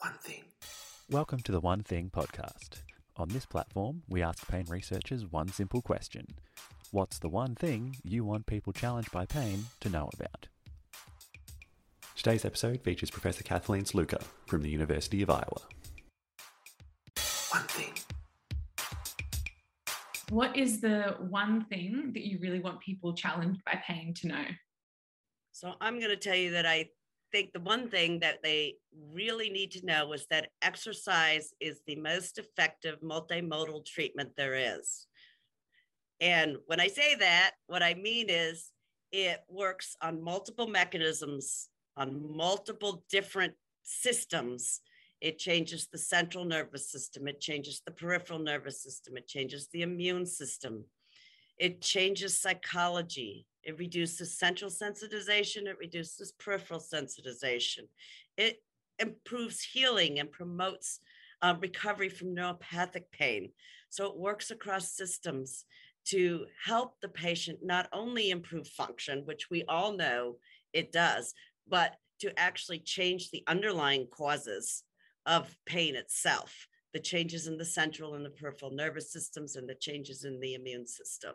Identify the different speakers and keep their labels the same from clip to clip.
Speaker 1: One thing.
Speaker 2: Welcome to the One Thing podcast. On this platform, we ask pain researchers one simple question What's the one thing you want people challenged by pain to know about? Today's episode features Professor Kathleen Sluka from the University of Iowa.
Speaker 1: One thing.
Speaker 3: What is the one thing that you really want people challenged by pain to know?
Speaker 4: So I'm going to tell you that I think the one thing that they really need to know is that exercise is the most effective multimodal treatment there is. And when I say that, what I mean is it works on multiple mechanisms, on multiple different systems. It changes the central nervous system, it changes the peripheral nervous system, it changes the immune system, it changes psychology, it reduces central sensitization, it reduces peripheral sensitization. It improves healing and promotes uh, recovery from neuropathic pain. So it works across systems to help the patient not only improve function, which we all know it does, but to actually change the underlying causes of pain itself, the changes in the central and the peripheral nervous systems and the changes in the immune system.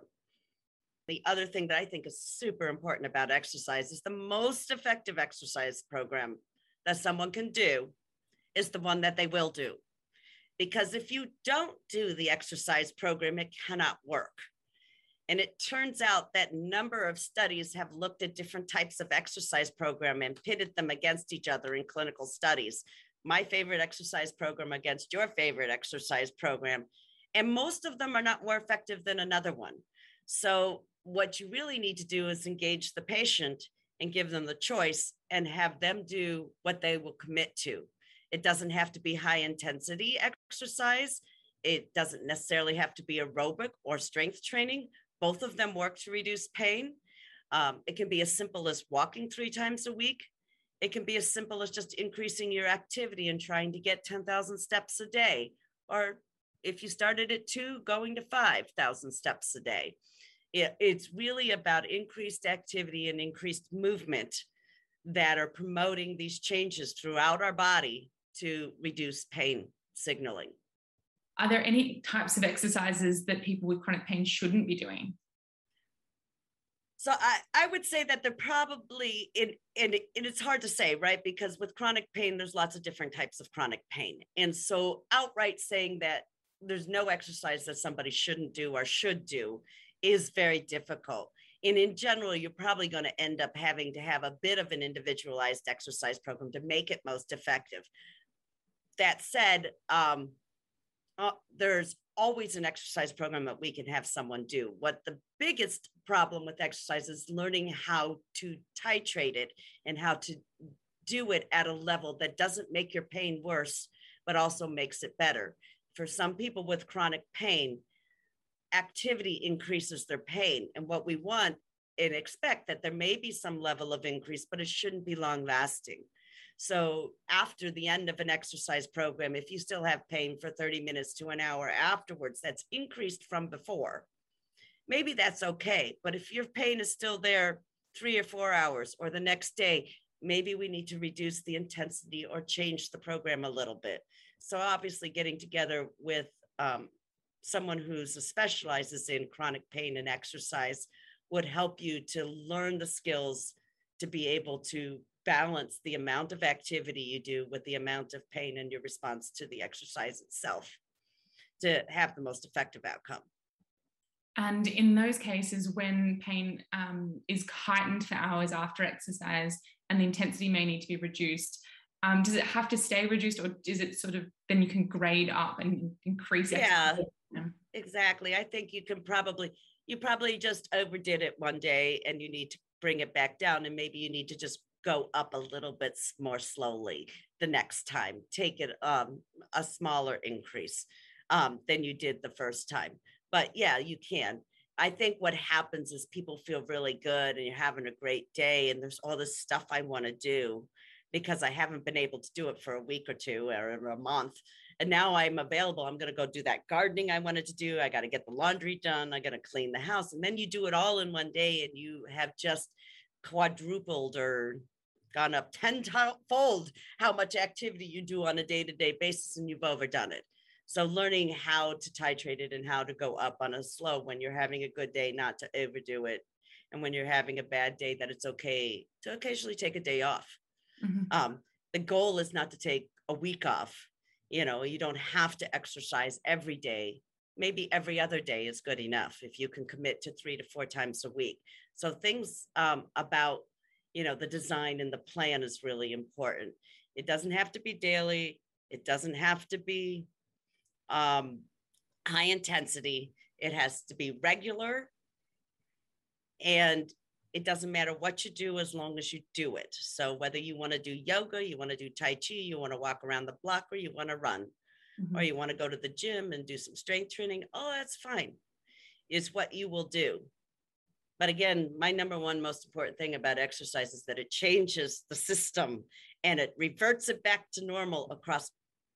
Speaker 4: The other thing that I think is super important about exercise is the most effective exercise program that someone can do is the one that they will do. Because if you don't do the exercise program, it cannot work. And it turns out that number of studies have looked at different types of exercise program and pitted them against each other in clinical studies. My favorite exercise program against your favorite exercise program. And most of them are not more effective than another one. So what you really need to do is engage the patient and give them the choice and have them do what they will commit to. It doesn't have to be high intensity exercise. It doesn't necessarily have to be aerobic or strength training. Both of them work to reduce pain. Um, it can be as simple as walking three times a week. It can be as simple as just increasing your activity and trying to get 10,000 steps a day. Or if you started at two, going to 5,000 steps a day it, it's really about increased activity and increased movement that are promoting these changes throughout our body to reduce pain signaling.
Speaker 3: Are there any types of exercises that people with chronic pain shouldn't be doing?
Speaker 4: So I, I would say that they're probably in, and it's hard to say, right? Because with chronic pain, there's lots of different types of chronic pain. And so outright saying that there's no exercise that somebody shouldn't do or should do is very difficult. And in general, you're probably going to end up having to have a bit of an individualized exercise program to make it most effective. That said, um, uh, there's always an exercise program that we can have someone do. What the biggest problem with exercise is learning how to titrate it and how to do it at a level that doesn't make your pain worse, but also makes it better. For some people with chronic pain, activity increases their pain. And what we want and expect that there may be some level of increase, but it shouldn't be long lasting. So after the end of an exercise program, if you still have pain for 30 minutes to an hour afterwards, that's increased from before. Maybe that's okay. But if your pain is still there three or four hours or the next day, maybe we need to reduce the intensity or change the program a little bit. So obviously getting together with um, someone who specializes in chronic pain and exercise would help you to learn the skills to be able to balance the amount of activity you do with the amount of pain and your response to the exercise itself to have the most effective outcome.
Speaker 3: And in those cases, when pain um, is heightened for hours after exercise and the intensity may need to be reduced, um, does it have to stay reduced or is it sort of then you can grade up and increase it?
Speaker 4: yeah exactly i think you can probably you probably just overdid it one day and you need to bring it back down and maybe you need to just go up a little bit more slowly the next time take it um, a smaller increase um, than you did the first time but yeah you can I think what happens is people feel really good and you're having a great day and there's all this stuff I want to do because I haven't been able to do it for a week or two or a month. And now I'm available. I'm going to go do that gardening I wanted to do. I got to get the laundry done. I got to clean the house. And then you do it all in one day and you have just quadrupled or gone up tenfold how much activity you do on a day-to-day basis and you've overdone it. So learning how to titrate it and how to go up on a slow when you're having a good day not to overdo it. And when you're having a bad day that it's okay to occasionally take a day off.
Speaker 3: Mhm.
Speaker 4: um, the goal is not to take a week off. You know you don't have to exercise every day. Maybe every other day is good enough if you can commit to three to four times a week. So things um, about you know the design and the plan is really important. It doesn't have to be daily. It doesn't have to be um, high intensity. It has to be regular. And it doesn't matter what you do as long as you do it. So whether you want to do yoga you want to do tai chi you want to walk around the block or you want to run
Speaker 3: Mhm.
Speaker 4: or you want to go to the gym and do some strength training, oh, that's fine, is what you will do. But again, my number one most important thing about exercise is that it changes the system and it reverts it back to normal across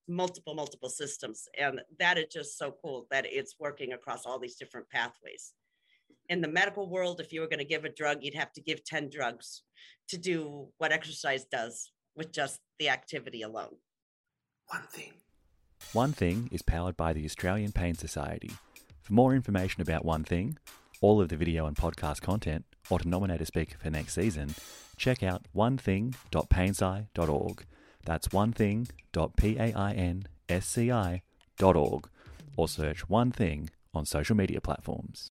Speaker 4: multiple, multiple systems. And that is just so cool that it's working across all these different pathways. In the medical world, if you were going to give a drug, you'd have to give 10 drugs to do what exercise does with just the activity alone.
Speaker 1: One thing.
Speaker 2: One Thing is powered by the Australian Pain Society. For more information about One Thing, all of the video and podcast content, or to nominate a speaker for next season, check out onething.painsci.org. That's onething.painsci.org or search One Thing on social media platforms.